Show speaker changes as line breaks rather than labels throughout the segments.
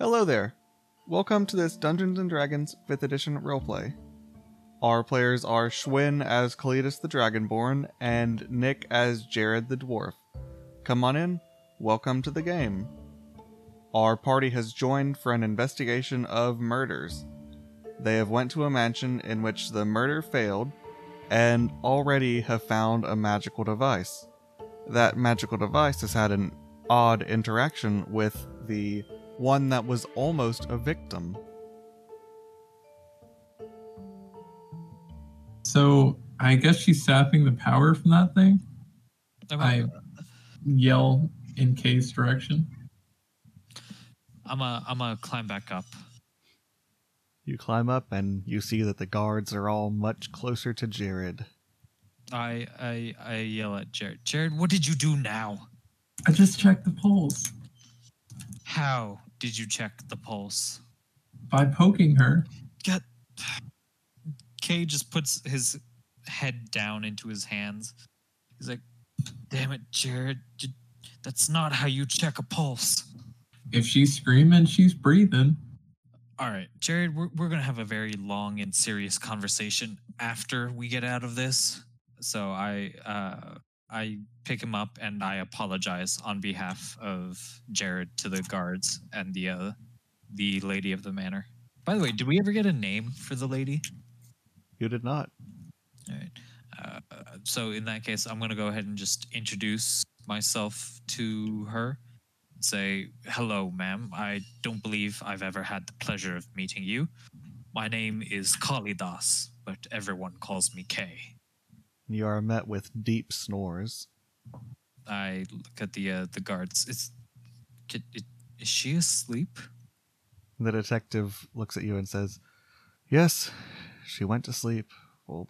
Hello there. Welcome to this Dungeons Dragons 5th edition roleplay. Our players are Schwinn as Kalidas the Dragonborn and Nick as Jared the Dwarf. Come on in. Welcome to the game. Our party has joined for an investigation of murders. They have went to a mansion in which the murder failed and already have found a magical device. That magical device has had an odd interaction with the one that was almost a victim.
So I guess she's sapping the power from that thing. I yell in Kay's direction.
I'm a I'm gonna climb back up.
You climb up and you see that the guards are all much closer to Jared.
I I I yell at Jared. Jared, what did you do now?
I just checked the polls.
How did you check the pulse?
by poking her.
Get Kay just puts his head down into his hands. He's like, "Damn it, Jared! That's not how you check a pulse."
If she's screaming, she's breathing.
All right, Jared, we're, we're going to have a very long and serious conversation after we get out of this. So I uh, I pick him up and I apologize on behalf of Jared to the guards and the uh, the lady of the manor. By the way, did we ever get a name for the lady?
You did not.
All right. Uh, so in that case, I'm going to go ahead and just introduce myself to her. Say, hello, ma'am. I don't believe I've ever had the pleasure of meeting you. My name is Kalidas, but everyone calls me Kay.
You are met with deep snores.
I look at the uh, the guards. Is, is she asleep?
The detective looks at you and says, Yes, she went to sleep. Well,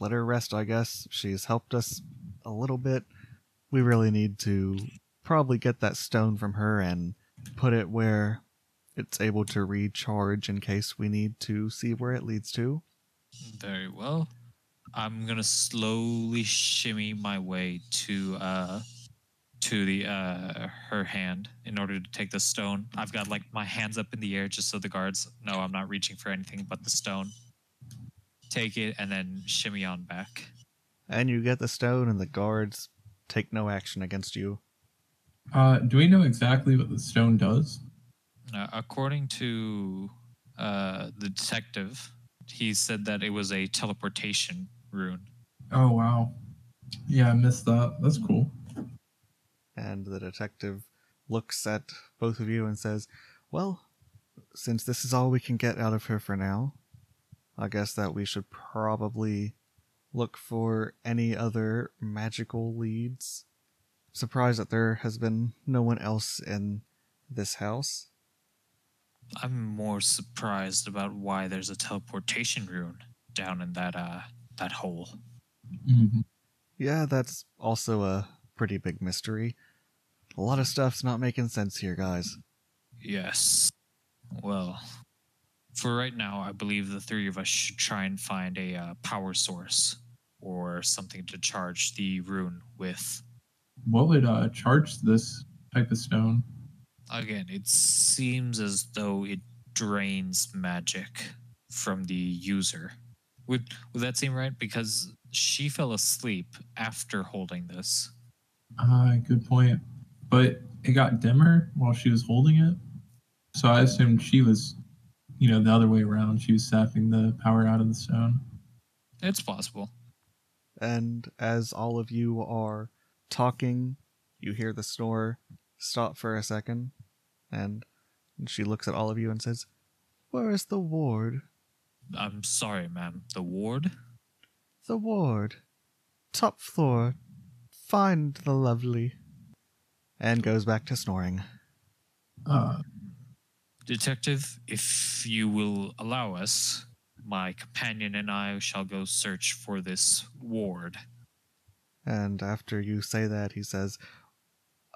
let her rest, I guess. She's helped us a little bit. We really need to probably get that stone from her and put it where it's able to recharge in case we need to see where it leads to.
Very well. I'm gonna slowly shimmy my way to uh to the uh her hand in order to take the stone. I've got like my hands up in the air just so the guards know I'm not reaching for anything but the stone. Take it and then shimmy on back.
And you get the stone, and the guards take no action against you.
Uh, do we know exactly what the stone does?
Uh, according to uh the detective, he said that it was a teleportation rune.
Oh wow. Yeah, I missed that. That's cool.
And the detective looks at both of you and says, Well, since this is all we can get out of her for now, I guess that we should probably look for any other magical leads. Surprised that there has been no one else in this house.
I'm more surprised about why there's a teleportation rune down in that uh that hole.
hmm
Yeah, that's also a pretty big mystery. A lot of stuff's not making sense here, guys.
Yes. Well, for right now, I believe the three of us should try and find a uh, power source or something to charge the rune with.
What would uh, charge this type of stone?
Again, it seems as though it drains magic from the user. Would would that seem right? Because she fell asleep after holding this.
Uh, good point. But it got dimmer while she was holding it. So I assumed she was, you know, the other way around. She was sapping the power out of the stone.
It's possible.
And as all of you are talking, you hear the snore stop for a second, and she looks at all of you and says, Where is the ward?
I'm sorry, ma'am. The ward?
The ward. Top floor. Find the lovely. And goes back to snoring.
Uh,
Detective, if you will allow us, my companion and I shall go search for this ward.
And after you say that, he says,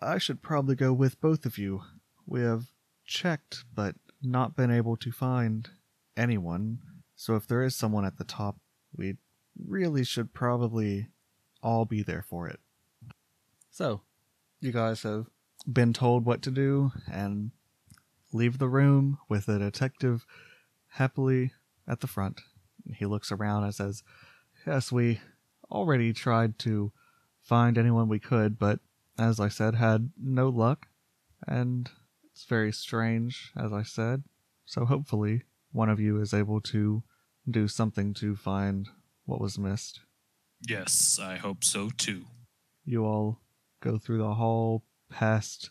I should probably go with both of you. We have checked, but not been able to find anyone. So if there is someone at the top, we really should probably all be there for it. So, you guys have been told what to do and leave the room with the detective happily at the front. He looks around and says, Yes, we already tried to find anyone we could, but as I said, had no luck. And it's very strange, as I said. So hopefully, one of you is able to do something to find what was missed.
Yes, I hope so too.
You all go through the hall past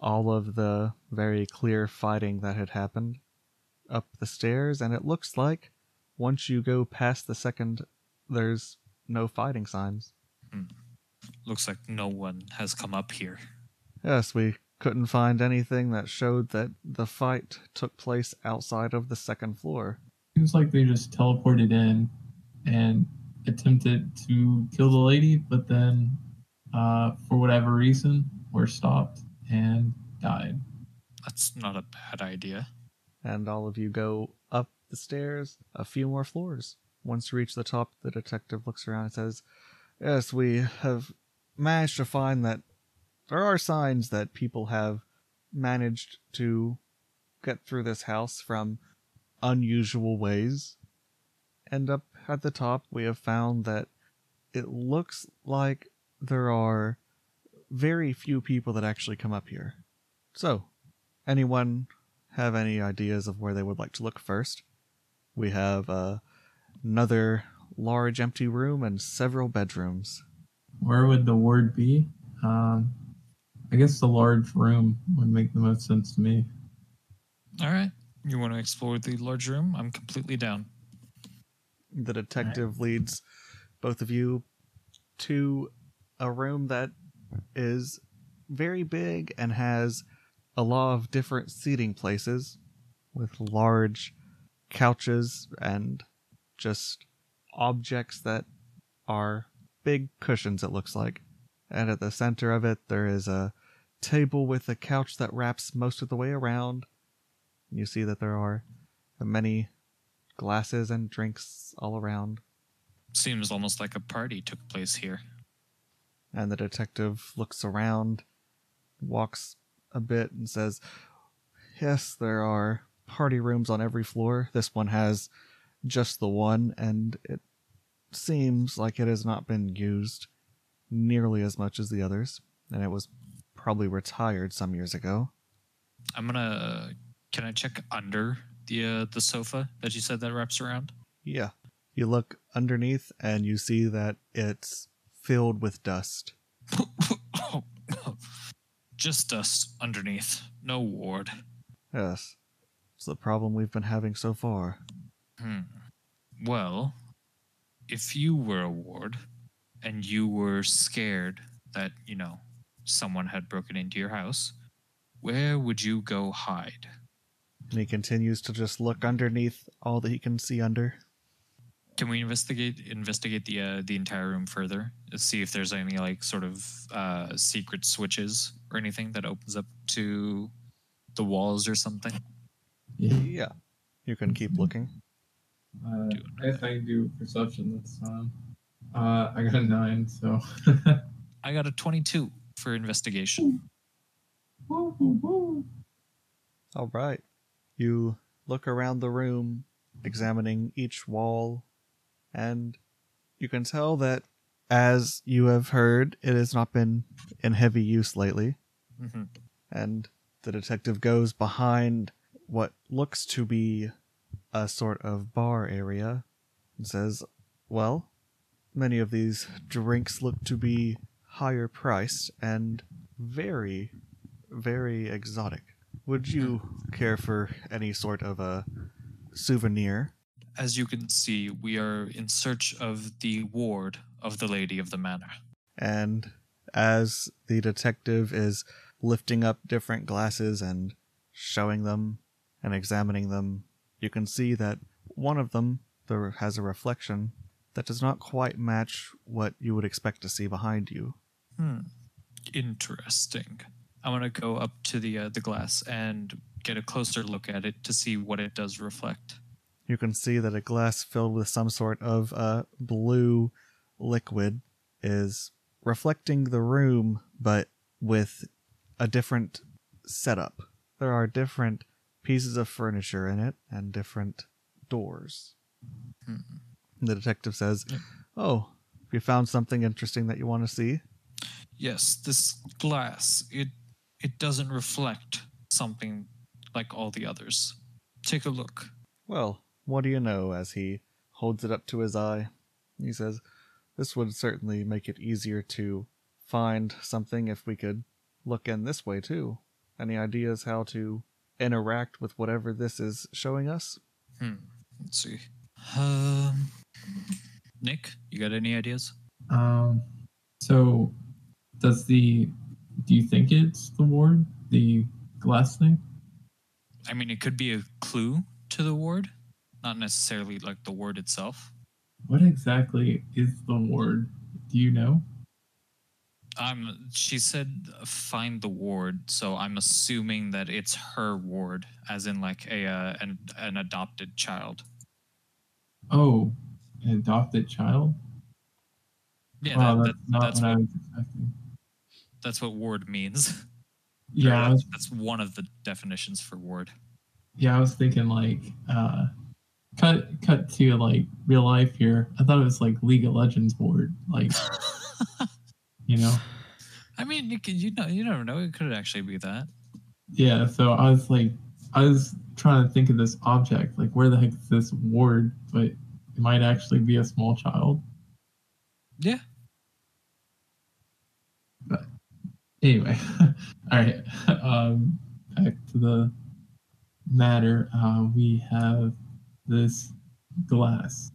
all of the very clear fighting that had happened up the stairs, and it looks like once you go past the second, there's no fighting signs. Hmm.
Looks like no one has come up here.
Yes, we couldn't find anything that showed that the fight took place outside of the second floor.
Seems like they just teleported in and attempted to kill the lady, but then, uh, for whatever reason, were stopped and died.
That's not a bad idea.
And all of you go up the stairs a few more floors. Once you reach the top, the detective looks around and says, Yes, we have managed to find that there are signs that people have managed to get through this house from unusual ways. And up at the top, we have found that it looks like there are very few people that actually come up here. So, anyone have any ideas of where they would like to look first? We have uh, another large empty room and several bedrooms.
Where would the ward be? Um, I guess the large room would make the most sense to me.
All right. You want to explore the large room? I'm completely down.
The detective leads both of you to a room that is very big and has a lot of different seating places with large couches and just objects that are big cushions, it looks like. And at the center of it, there is a table with a couch that wraps most of the way around. You see that there are many glasses and drinks all around.
Seems almost like a party took place here.
And the detective looks around, walks a bit, and says, Yes, there are party rooms on every floor. This one has just the one, and it seems like it has not been used nearly as much as the others, and it was probably retired some years ago.
I'm gonna. Can I check under the uh, the sofa that you said that wraps around?
Yeah. You look underneath and you see that it's filled with dust.
Just dust underneath. No ward.
Yes. It's the problem we've been having so far.
Hmm. Well, if you were a ward and you were scared that, you know, someone had broken into your house, where would you go hide?
And he continues to just look underneath all that he can see under.
Can we investigate investigate the uh, the entire room further? Let's see if there's any like sort of uh, secret switches or anything that opens up to the walls or something.
Yeah.
Yeah. You can keep looking.
Uh,
Do
I guess I can do perception this time. Uh, I got a nine, so.
I got a 22 for investigation.
All right. You look around the room, examining each wall, and you can tell that, as you have heard, it has not been in heavy use lately.
hmm
And the detective goes behind what looks to be a sort of bar area and says, Well, many of these drinks look to be higher priced and very, very exotic. Would you care for any sort of a souvenir?
As you can see, we are in search of the ward of the Lady of the Manor.
And as the detective is lifting up different glasses and showing them and examining them, you can see that one of them there has a reflection that does not quite match what you would expect to see behind you.
Hmm. Interesting. I want to go up to the uh, the glass and get a closer look at it to see what it does reflect.
You can see that a glass filled with some sort of uh, blue liquid is reflecting the room, but with a different setup. There are different pieces of furniture in it and different doors.
Hmm.
The detective says. "Oh, you found something interesting that you want to see?"
Yes, this glass, it it doesn't reflect something like all the others. Take a look.
Well, what do you know? As he holds it up to his eye, he says, "This would certainly make it easier to find something if we could look in this way too. Any ideas how to interact with whatever this is showing us?"
Hmm. Let's see. Um, Nick, you got any ideas?
Um, so does the do you think it's the ward, the glass thing?
I mean, it could be a clue to the ward, not necessarily like the ward itself.
What exactly is the ward? Do you know?
Um, she said find the ward, so I'm assuming that it's her ward, as in like a uh, an an adopted child.
Oh, an adopted child?
Yeah,
wow,
that,
that's
that,
not
that's
what I was expecting.
That's what ward means.
Yeah,
that's,
was,
that's one of the definitions for ward.
yeah, I was thinking like uh cut cut to like real life here. I thought it was like League of Legends ward, like you know.
I mean, you could, you know, you never know. It could actually be that.
Yeah, so I was like, I was trying to think of this object, like where the heck is this ward? But it might actually be a small child.
Yeah.
But anyway, all right. Um, back to the matter. Uh, we have this glass.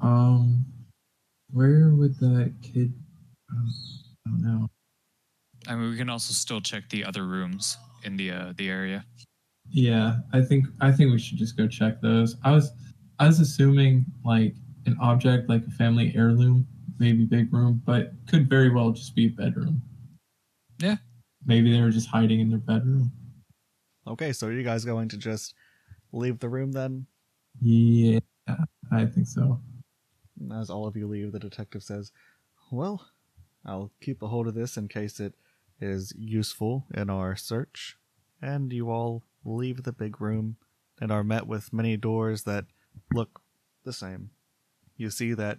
Um, where would that kid? Um, I don't know.
I mean, we can also still check the other rooms in the uh, the area.
Yeah, I think I think we should just go check those. I was I was assuming like an object like a family heirloom, maybe big room, but could very well just be a bedroom.
Yeah.
Maybe they were just hiding in their bedroom.
Okay, so are you guys going to just leave the room then?
Yeah, I think so.
As all of you leave, the detective says, Well, I'll keep a hold of this in case it is useful in our search. And you all leave the big room and are met with many doors that look the same. You see that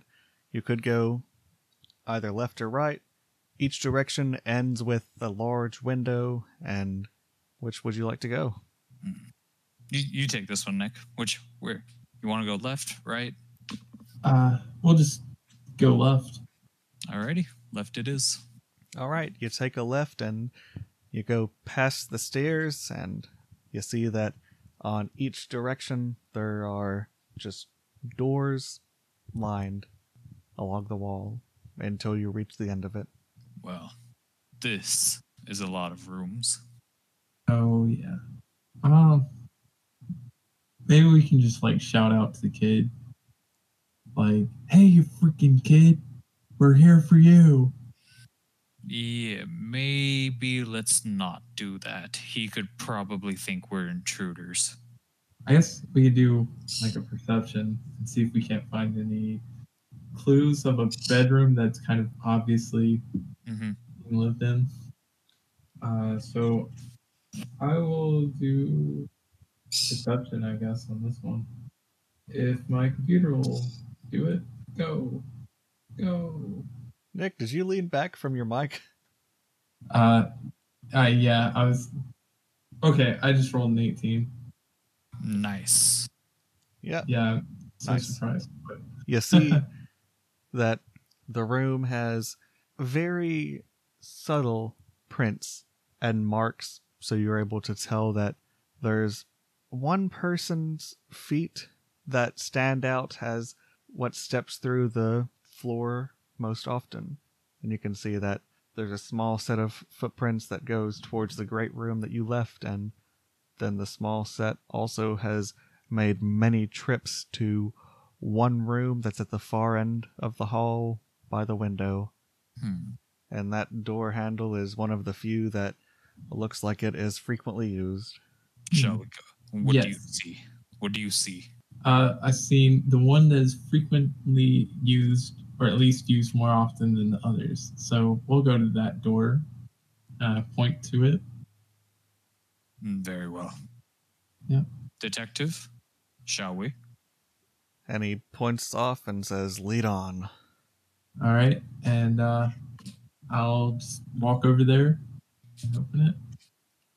you could go either left or right. Each direction ends with a large window, and which would you like to go?
You you take this one, Nick. Which where you want to go left, right?
Uh, we'll just go left.
Alrighty, left it is.
All right, you take a left and you go past the stairs, and you see that on each direction there are just doors lined along the wall until you reach the end of it.
Well, this is a lot of rooms.
Oh yeah. Um, maybe we can just like shout out to the kid, like, "Hey, you freaking kid, we're here for you."
Yeah, maybe let's not do that. He could probably think we're intruders.
I guess we could do like a perception and see if we can't find any clues of a bedroom that's kind of obviously
hmm
being lived in. Uh, so I will do perception, I guess, on this one. If my computer will do it, go, go.
Nick, did you lean back from your mic?
Uh, uh yeah, I was. Okay, I just rolled an 18.
Nice.
Yeah,
Yeah, so
Nice.
surprised. But
you see that the room has very subtle prints and marks, so you're able to tell that there's one person's feet that stand out as what steps through the floor most often. And you can see that there's a small set of footprints that goes towards the great room that you left, and then the small set also has made many trips to one room that's at the far end of the hall by the window,
Hmm.
and that door handle is one of the few that looks like it is frequently used.
Shall we go? What do you
Yes.
see? What do you see?
uh, I've seen the one that is frequently used, or at least used more often than the others. So we'll go to that door, uh, point to it.
Mm, Very well. Yep. Detective, shall we?
And he points off and says, Lead on.
All right, and uh, I'll just walk over there and open it.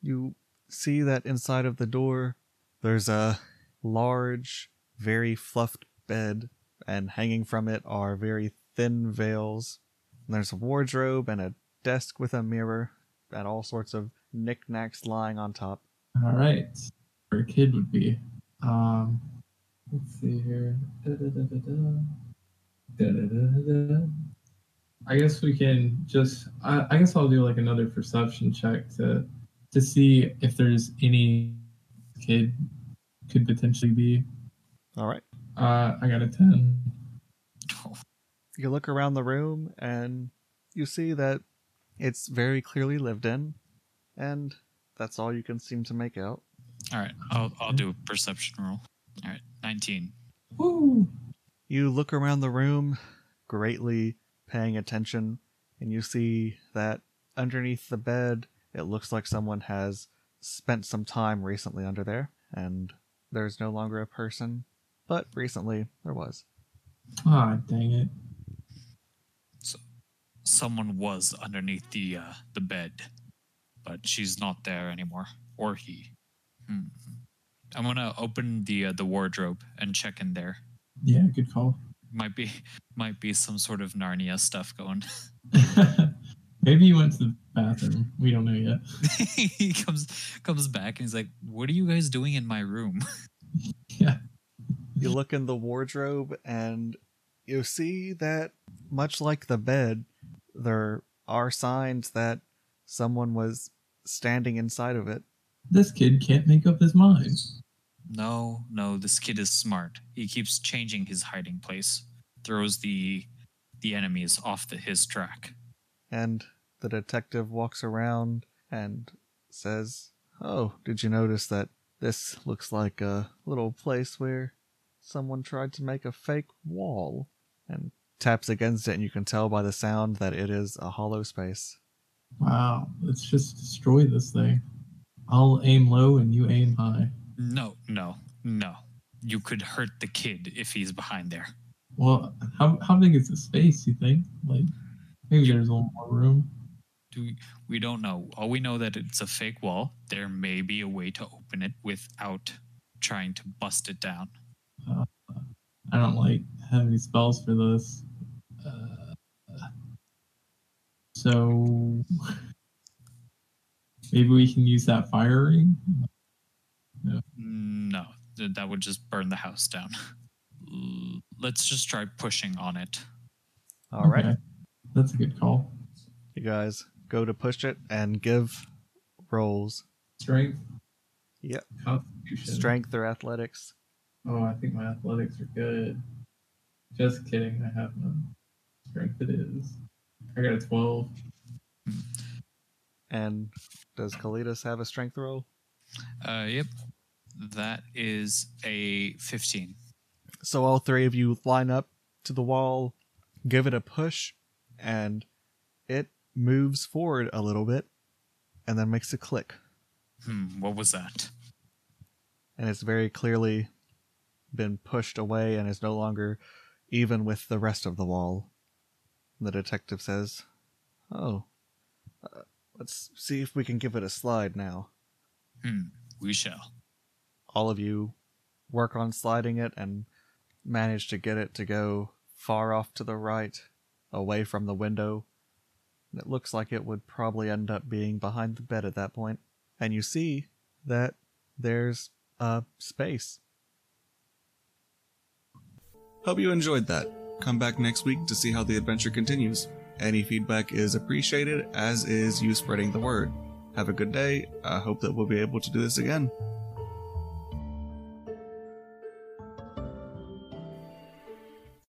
You see that inside of the door, there's a large, very fluffed bed, and hanging from it are very thin veils. And there's a wardrobe and a desk with a mirror, and all sorts of knickknacks lying on top.
All right, where a kid would be. Um, let's see here. Da-da-da-da-da. Da-da-da-da-da. I guess we can just. I, I guess I'll do like another perception check to to see if there's any kid could potentially be.
All right.
Uh, I got a ten.
You look around the room and you see that it's very clearly lived in, and that's all you can seem to make out.
All right, I'll I'll do a perception roll. All right, nineteen.
Woo!
You look around the room, greatly paying attention, and you see that underneath the bed, it looks like someone has spent some time recently under there, and there's no longer a person, but recently there was.
Ah, dang it.
So, Someone was underneath the uh, the bed, but she's not there anymore, or he. Hmm. I'm gonna open the uh, the wardrobe and check in there.
Yeah, good call.
Might be might be some sort of Narnia stuff going.
Maybe he went to the bathroom. We don't know yet.
he comes comes back and he's like, "What are you guys doing in my room?"
Yeah.
You look in the wardrobe and you see that, much like the bed, there are signs that someone was standing inside of it.
This kid can't make up his mind.
No, no, this kid is smart. He keeps changing his hiding place, throws the the enemies off the, his track.
And the detective walks around and says, Oh, did you notice that this looks like a little place where someone tried to make a fake wall? And taps against it, and you can tell by the sound that it is a hollow space.
Wow. Let's just destroy this thing. I'll aim low and you aim high.
No, no, no. You could hurt the kid if he's behind there.
Well, how, how big is the space, you think? Like, maybe there's a little more room.
Do we, we don't know. All we know that it's a fake wall. There may be a way to open it without trying to bust it down.
I don't like having spells for this. Uh, so maybe we can use that fire ring.
No, th- that would just burn the house down. Let's just try pushing on it.
All right.
Okay. That's a good call.
You guys go to push it and give rolls.
Strength.
Yep.
Constitution.
Strength or athletics.
Oh, I think my athletics are good. Just kidding. I have none. Strength it is. I got a 12.
And does Kalidas have a strength roll?
Uh, yep. That is a 15.
So all three of you line up to the wall, give it a push, and it moves forward a little bit and then makes a click.
Hmm, what was that?
And it's very clearly been pushed away and is no longer even with the rest of the wall. The detective says, Oh, uh, let's see if we can give it a slide now.
Hmm, we shall.
All of you work on sliding it and manage to get it to go far off to the right, away from the window. It looks like it would probably end up being behind the bed at that point. And you see that there's a space. Hope you enjoyed that. Come back next week to see how the adventure continues. Any feedback is appreciated, as is you spreading the word. Have a good day. I hope that we'll be able to do this again.